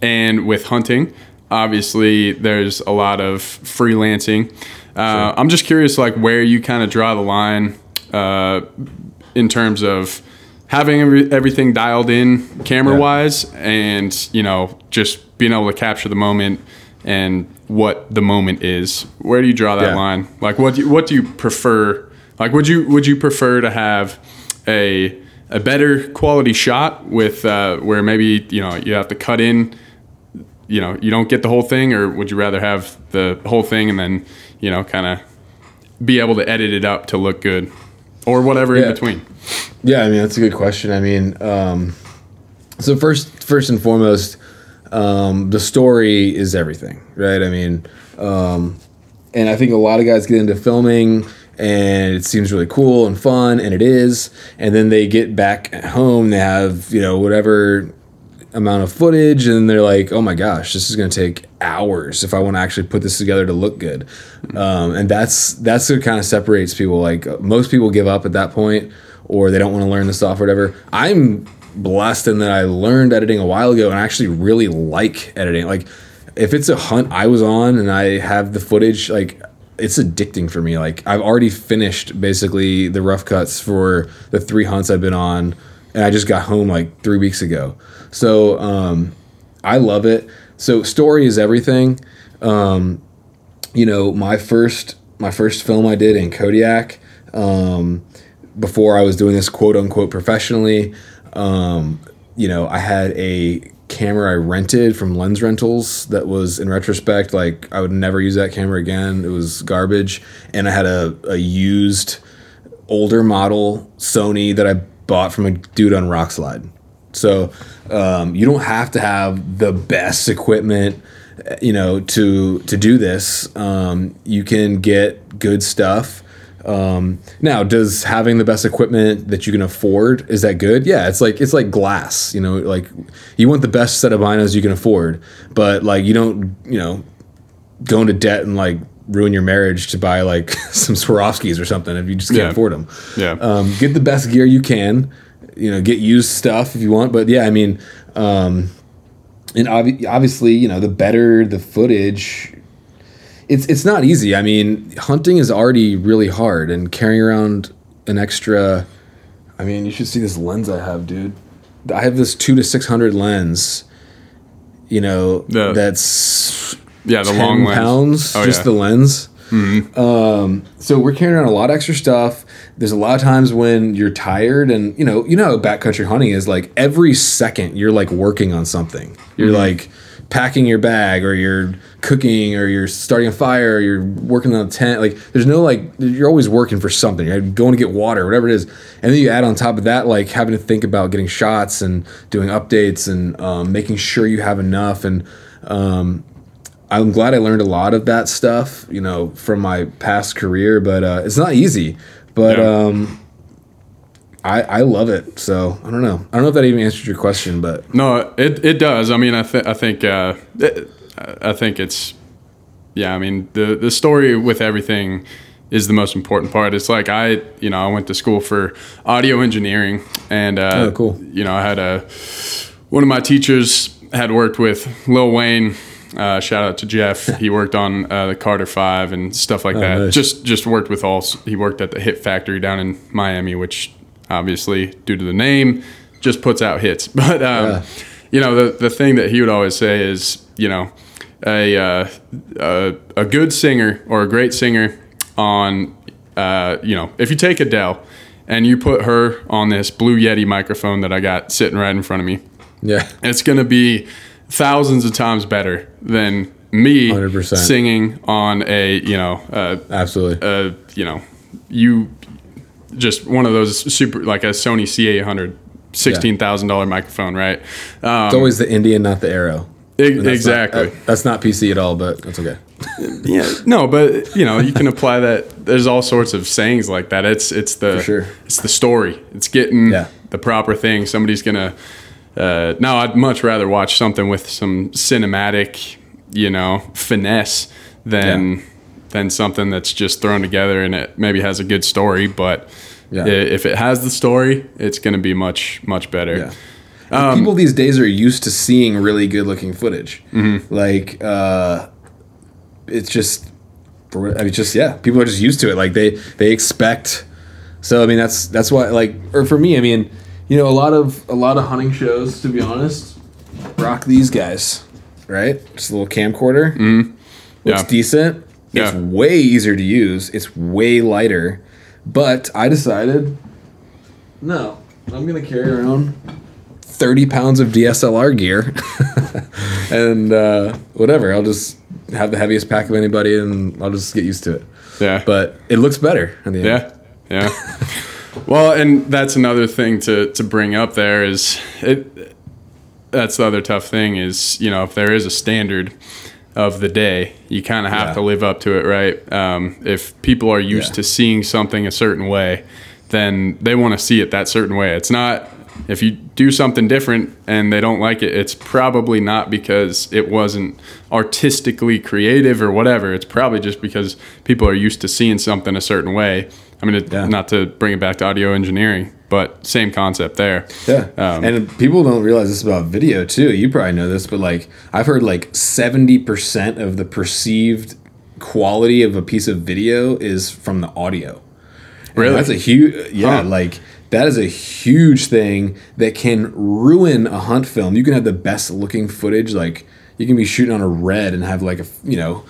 and with hunting, obviously, there's a lot of freelancing. Uh, I'm just curious, like where you kind of draw the line uh, in terms of having every, everything dialed in camera wise and you know just being able to capture the moment and what the moment is where do you draw that Yeah. line like what do you, what do you prefer like would you would you prefer to have a a better quality shot with uh, where maybe you know you have to cut in you know you don't get the whole thing or would you rather have the whole thing and then you know kind of be able to edit it up to look good or whatever Yeah. in between Yeah, I mean that's a good question. I mean, um, so first, first and foremost, um, the story is everything, right? I mean, um, and I think a lot of guys get into filming and it seems really cool and fun, and it is, and then they get back home, they have you know whatever amount of footage and they're like oh my gosh this is going to take hours if i want to actually put this together to look good. Um, and that's that's what kind of separates people. Like most people give up at that point or they don't want to learn the or whatever. I'm blessed in that i learned editing a while ago and I actually really like editing like if it's a hunt i was on and i have the footage like it's addicting for me like i've already finished basically the rough cuts for the three hunts i've been on and I just got home like three weeks ago. So um, I love it. So story is everything. Um, you know, my first my first film I did in Kodiak, um, before I was doing this quote unquote professionally, um, you know, I had a camera I rented from Lens Rentals that was in retrospect like I would never use that camera again. It was garbage, and I had a, a used older model Sony that I bought from a dude on Rokslide. So um, you don't have to have the best equipment, you know, to to do this. Um, you can get good stuff. Um, now, does having the best equipment that you can afford is that good? Yeah, it's like it's like glass. You know, like you want the best set of binos you can afford, but like you don't, you know, go into debt and like ruin your marriage to buy like some Swarovskis or something if you just can't Yeah. afford them. Yeah. Um, get the best gear you can. You know, get used stuff if you want. But yeah, I mean, um, and obvi- obviously, you know, the better the footage, it's it's not easy. I mean, hunting is already really hard, and carrying around an extra. I mean, you should see this lens I have, dude. I have this two to six hundred lens. You know, The- that's Yeah, the 10 long lens. pounds, Oh, just yeah. the lens. Um, so we're carrying around a lot of extra stuff. There's a lot of times when you're tired, and you know, you know, how backcountry hunting is like every second you're like working on something. You're Mm-hmm. like packing your bag, or you're cooking, or you're starting a fire, or you're working on a tent. Like there's no like you're always working for something. You're going to get water, whatever it is, and then you add on top of that like having to think about getting shots and doing updates and um, making sure you have enough and. Um, I'm glad I learned a lot of that stuff, you know, from my past career, but uh, it's not easy. But Yeah. um, I I love it. So I don't know. I don't know if that even answered your question, but No, it it does. I mean, I think I think uh, it, I think it's yeah. I mean, the the story with everything is the most important part. It's like I you know I went to school for audio engineering, and uh, Oh, cool. You know, I had a one of my teachers had worked with Lil Wayne. Uh, shout out to Jeff. He worked on uh, the Carter Five and stuff like that. Oh, nice. Just just worked with all. He worked at the Hit Factory down in Miami, which obviously due to the name just puts out hits. But um, Yeah. you know the the thing that he would always say is you know a uh, a, a good singer or a great singer on uh, you know if you take Adele and you put her on this Blue Yeti microphone that I got sitting right in front of me, yeah, it's going to be thousands of times better than me 100%. singing on a you know uh, absolutely. uh, you know, you just one of those super like a Sony C800, sixteen thousand dollar microphone, right? Um, it's always the Indian, not the arrow. that's not- exactly. that- that's not PC at all, but that's okay. yeah. No, but you know, you can apply that. There's all sorts of sayings like that. It's it's the sure. it's the story. It's getting Yeah. the proper thing. Somebody's gonna. Uh, now, I'd much rather watch something with some cinematic, you know, finesse than Yeah. Than something that's just thrown together and it maybe has a good story. But Yeah. if it has the story, it's gonna be much much better. Yeah. And people these days are used to seeing really good looking footage. Mm-hmm. Like, uh, it's just, I mean, just yeah, people are just used to it. Like they they expect. So I mean, that's that's why like, or for me, I mean, you know, a lot of a lot of hunting shows, to be honest, rock these guys, right? Just a little camcorder. Mm-hmm. Looks Yeah. decent. It's way easier to use. It's way lighter. But I decided, no, I'm gonna carry around 30 pounds of DSLR gear and uh, whatever. I'll just have the heaviest pack of anybody and I'll just get used to it. Yeah. But it looks better in the end. Yeah, yeah. well, and that's another thing to to bring up. There is it. That's the other tough thing is you know if there is a standard of the day, you kind of have Yeah. to live up to it, right? Um, if people are used Yeah. to seeing something a certain way, then they want to see it that certain way. It's not if you do something different and they don't like it, it's probably not because it wasn't artistically creative or whatever. It's probably just because people are used to seeing something a certain way. I mean, it, Yeah. not to bring it back to audio engineering, but same concept there. Yeah. Um, and people don't realize this about video too. You probably know this, but like I've heard like 70% of the perceived quality of a piece of video is from the audio. And Really? That's a huge yeah, Huh. like that is a huge thing that can ruin a hunt film. You can have the best looking footage like you can be shooting on a red and have like a you know,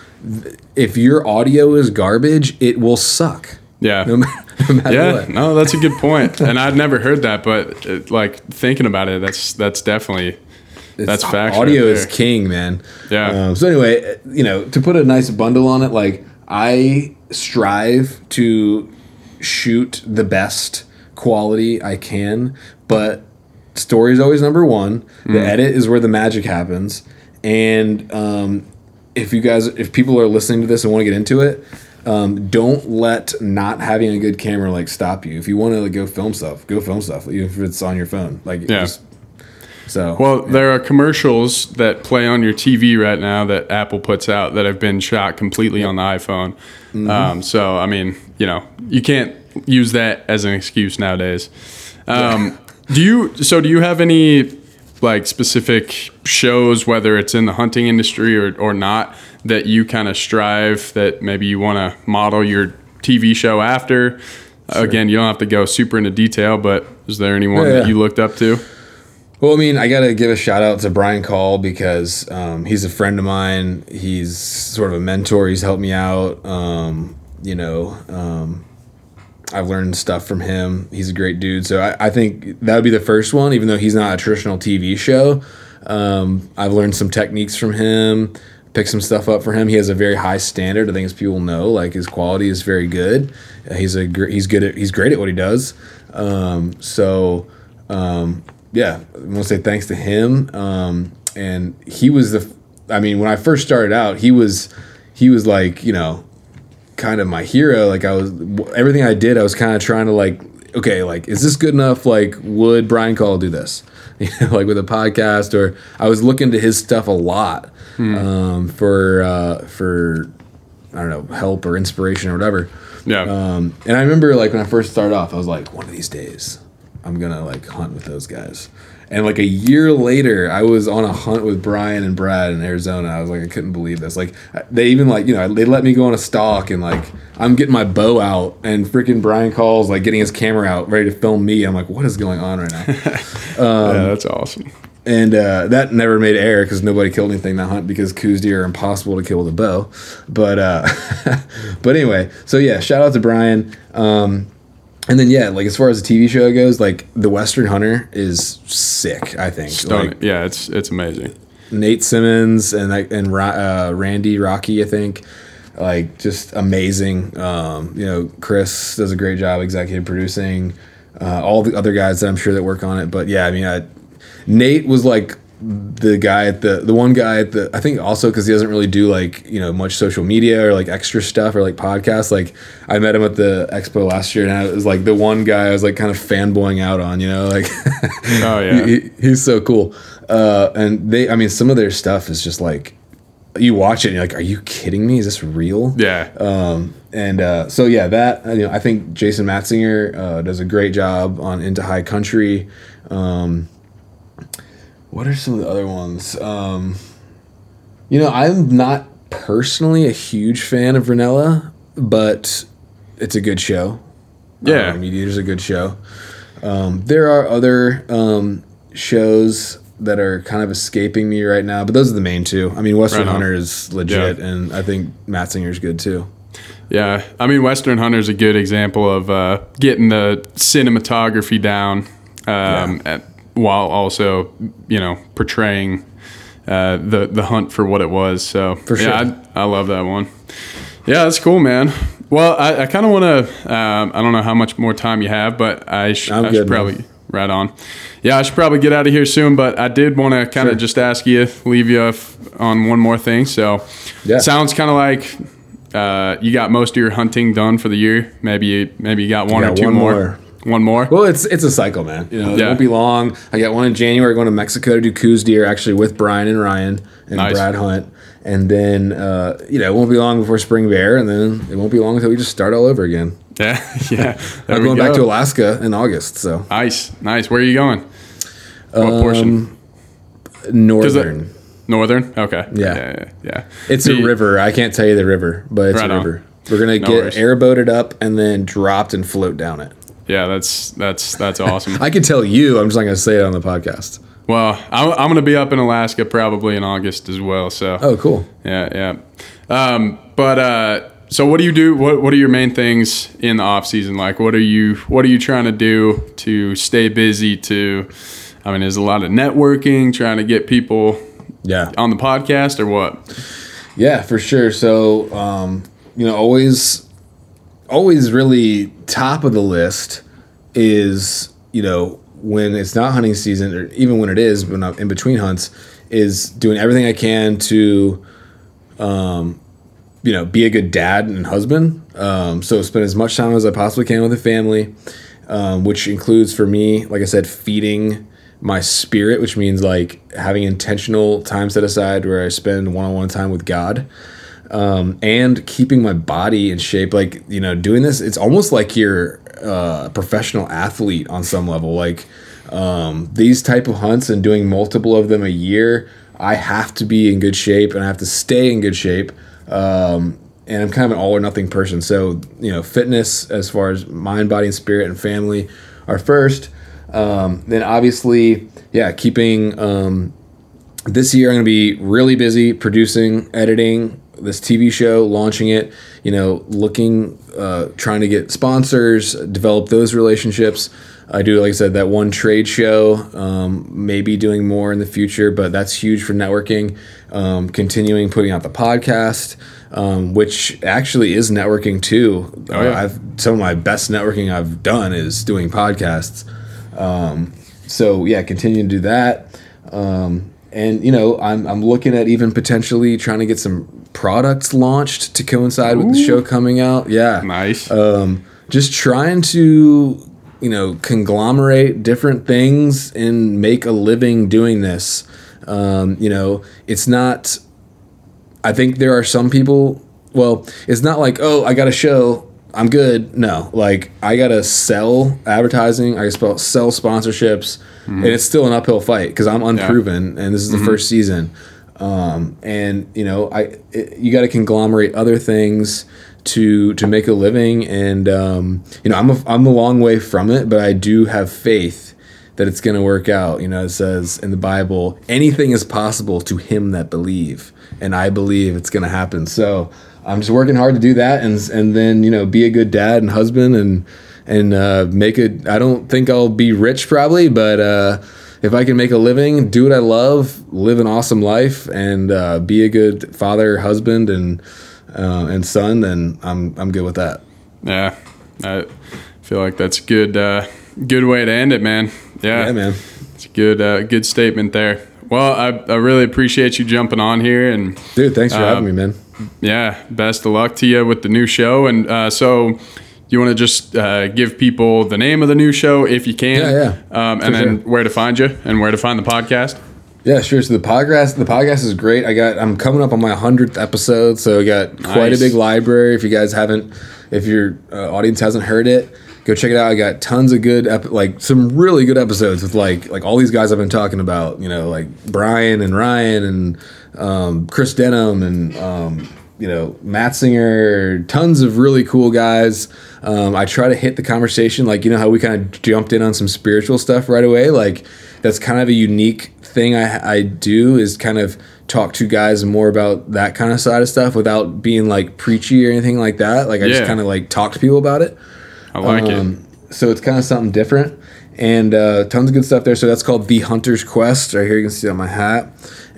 if your audio is garbage, it will suck. Yeah. No matter, no matter Yeah, what. no, that's a good point, and I'd never heard that, but it, like thinking about it, that's that's definitely that's It's- facts. Audio right is king, man. Yeah. Um, so anyway, you know, to put a nice bundle on it, like I strive to shoot the best quality I can, but story is always number one. The Mm. edit is where the magic happens, and um, if you guys, if people are listening to this and want to get into it. Um, don't let not having a good camera like stop you. If you want to like, go film stuff, go film stuff, even if it's on your phone. Like, Yeah. just- so Well, there are commercials that play on your TV right now that Apple puts out that have been shot completely on the iPhone. Mm-hmm. Um, so, I mean, you know, you can't use that as an excuse nowadays. Um, do you? So, do you have any like specific shows, whether it's in the hunting industry or or not, that you kind of strive that maybe you want to model your TV show after? Again, you don't have to go super into detail, but is there anyone Yeah, that you looked up to? Well, I mean, I got to give a shout out to Brian Call because um, he's a friend of mine. He's sort of a mentor. He's helped me out. Um, you know, um, I've learned stuff from him. He's a great dude. So I, I think that would be the first one, even though he's not a traditional TV show. Um, I've learned some techniques from him, picked some stuff up for him. He has a very high standard. I think as people know, like his quality is very good. He's a gr- he's good at he's great at what he does. Um, so um, yeah, I want to say thanks to him. Um, and he was the, I mean, when I first started out, he was, he was like, you know, kind of my hero. Like I was, everything I did, I was kind of trying to like, okay, like, is this good enough? Like, would Brian Call do this? You know, like with a podcast, or I was looking to his stuff a lot um, for uh, for I don't know help or inspiration or whatever. Yeah. Um, and I remember like when I first started off, I was like, one of these days, I'm gonna like hunt with those guys. And like a year later, I was on a hunt with Brian and Brad in Arizona. I was like, I couldn't believe this. Like they even like you know they let me go on a stalk and like I'm getting my bow out and freaking Brian Call's like getting his camera out ready to film me. I'm like, what is going on right now? yeah, that's awesome. and uh, that never made air because nobody killed anything that hunt because Coues deer are impossible to kill with a bow. But uh, but anyway, so yeah, shout out to Brian. Um, and then yeah, like as far as the TV show goes, like the Western Hunter is sick. I think Stunning. like yeah, it's it's amazing. Nate Simmons and and uh, Randy Rocky, I think. Like just amazing. Um, you know, Chris does a great job executive producing. Uh, all the other guys that I'm sure that work on it, but yeah, I mean, I, Nate was like the guy at the the one guy at the I think also because he doesn't really do like you know much social media or like extra stuff or like podcasts. Like I met him at the expo last year, and I was like the one guy I was like kind of fanboying out on. You know, like Oh, yeah. he, he's so cool. Uh, and they, I mean, some of their stuff is just like you watch it and you're like, are you kidding me? Is this real? Yeah. Um, and uh, so yeah, that you know, I think Jason Matzinger uh, does a great job on Into High Country. Um, what are some of the other ones? Um, you know, I'm not personally a huge fan of Rinella, but it's a good show. Yeah. um, MeatEater's a good show. Um, there are other um, shows that are kind of escaping me right now, but those are the main two. I mean, Western Right. Hunter is legit, Yeah. and I think Matt Matzinger's good too. Yeah, I mean, Western Hunter's a good example of uh, getting the cinematography down, um, at, while also, you know, portraying uh, the the hunt for what it was. So, For yeah, sure. I, I love that one. Yeah, that's cool, man. Well, I, I kind of want to. Um, I don't know how much more time you have, but I, sh- good, should man. probably right on. Yeah, I should probably get out of here soon, but I did want to kind of Sure. just ask you, leave you off on one more thing. So, Yeah. sounds kind of like uh, you got most of your hunting done for the year. Maybe you, maybe you got one Yeah, or two one more. more. One more. Well, it's it's a cycle, man. You know, it Yeah. won't be long. I got one in January going to Mexico to do Coues deer, actually with Brian and Ryan and Nice. Brad Hunt. And then uh, you know, it won't be long before spring bear, and then it won't be long until we just start all over again. yeah, yeah. I'm going back to Alaska in August, so Nice, nice. Where are you going? What Um, portion? northern. Northern. Okay. Yeah. yeah, yeah. yeah. It's a river. I can't tell you the river, but it's Right a on. river. We're gonna No get worries. airboated up and then dropped and float down it. Yeah, that's that's that's awesome. I can tell you. I'm just not gonna say it on the podcast. Well, I'm, I'm going to be up in Alaska probably in August as well. So Oh, cool. yeah, yeah. Um, but uh, so what do you do? What What are your main things in the off season? Like, what are you What are you trying to do to stay busy? To, I mean, there's a lot of networking, trying to get people Yeah. on the podcast, or what? Yeah, for sure. So, um, you know, always, always really top of the list is, you know, when it's not hunting season, or even when it is, when I'm in between hunts, is doing everything I can to, um, you know, be a good dad and husband. Um, so spend as much time as I possibly can with the family, um, which includes for me, like I said, feeding my spirit, which means like having intentional time set aside where I spend one-on-one time with God, um, and keeping my body in shape. Like you know, doing this, it's almost like you're uh, a professional athlete on some level. Like um, these type of hunts and doing multiple of them a year, I have to be in good shape and I have to stay in good shape. Um, and I'm kind of an all or nothing person. So, you know, fitness as far as mind, body, and spirit and family are first. Um, then obviously, yeah, keeping um, this year I'm going to be really busy producing, editing this TV show, launching it, you know, looking, uh, trying to get sponsors, develop those relationships. I do, like I said, that one trade show, um, maybe doing more in the future, but that's huge for networking. Um, continuing putting out the podcast, um, which actually is networking too. Oh, yeah. I've, some of my best networking I've done is doing podcasts. Um, so yeah, continue to do that. Um, and you know, I'm I'm looking at even potentially trying to get some products launched to coincide with the show coming out. Yeah, Nice. um, just trying to you know conglomerate different things and make a living doing this. Um, you know, it's not. I think there are some people. Well, it's not like oh, I got a show. I'm good. No, like I gotta sell advertising. I gotta sell sponsorships, and it's still an uphill fight because I'm unproven, and this is the first season. Um, and you know, I it, you got to conglomerate other things to to make a living, and um, you know, I'm a, I'm a long way from it, but I do have faith that it's going to work out. You know, it says in the Bible, anything is possible to him that believe, and I believe it's going to happen. So I'm just working hard to do that, and and then you know, be a good dad and husband, and and uh, make it. I don't think I'll be rich probably, but uh, if I can make a living, do what I love, live an awesome life, and uh, be a good father, husband, and uh, and son, then I'm I'm good with that. yeah, I feel like that's a good uh, good way to end it, man. Yeah, Yeah, man. It's a good uh, good statement there. Well, I, I really appreciate you jumping on here and Dude, thanks for Uh, having me, man. yeah, best of luck to you with the new show. And uh, so, you want to just uh, give people the name of the new show if you can, Yeah, yeah. um, and then sure. where to find you and where to find the podcast. Yeah, sure. So the podcast, the podcast is great. I got, I'm coming up on my hundredth episode, so I got quite Nice. a big library. If you guys haven't, if your uh, audience hasn't heard it, go check it out. I got tons of good, ep- like some really good episodes with like like all these guys I've been talking about. You know, like Brian and Ryan and um, Chris Denham and um, you know Matzinger. Tons of really cool guys. Um, I try to hit the conversation, like you know how we kind of jumped in on some spiritual stuff right away. Like that's kind of a unique thing I, I do is kind of talk to guys more about that kind of side of stuff without being like preachy or anything like that. Like I Yeah. just kind of like talk to people about it. I like it. Um, so it's kind of something different and uh, tons of good stuff there. So that's called The Hunter's Quest. Right here, you can see it on my hat.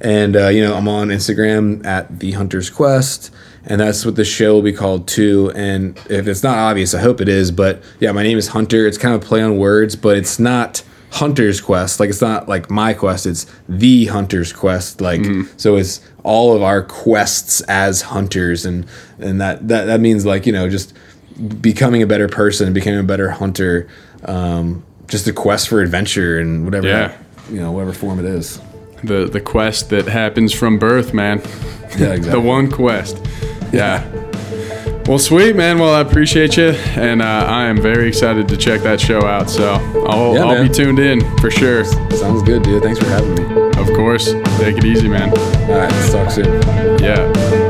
And, uh, you know, I'm on Instagram at The Hunter's Quest. And that's what the show will be called too. And if it's not obvious, I hope it is. But yeah, my name is Hunter. It's kind of a play on words, but it's not Hunter's Quest. Like it's not like my quest. It's the Hunter's Quest. Like so, it's all of our quests as hunters, and and that that that means like you know just becoming a better person, becoming a better hunter, um, just a quest for adventure and whatever, Yeah. you know, whatever form it is. the the quest that happens from birth, man. Yeah, exactly. the one quest. Yeah. Well, sweet man. Well, I appreciate you, and uh, I am very excited to check that show out. So I'll, Yeah, I'll be tuned in for sure. Sounds good, dude. Thanks for having me. Of course. Take it easy, man. All right, let's talk soon. Yeah.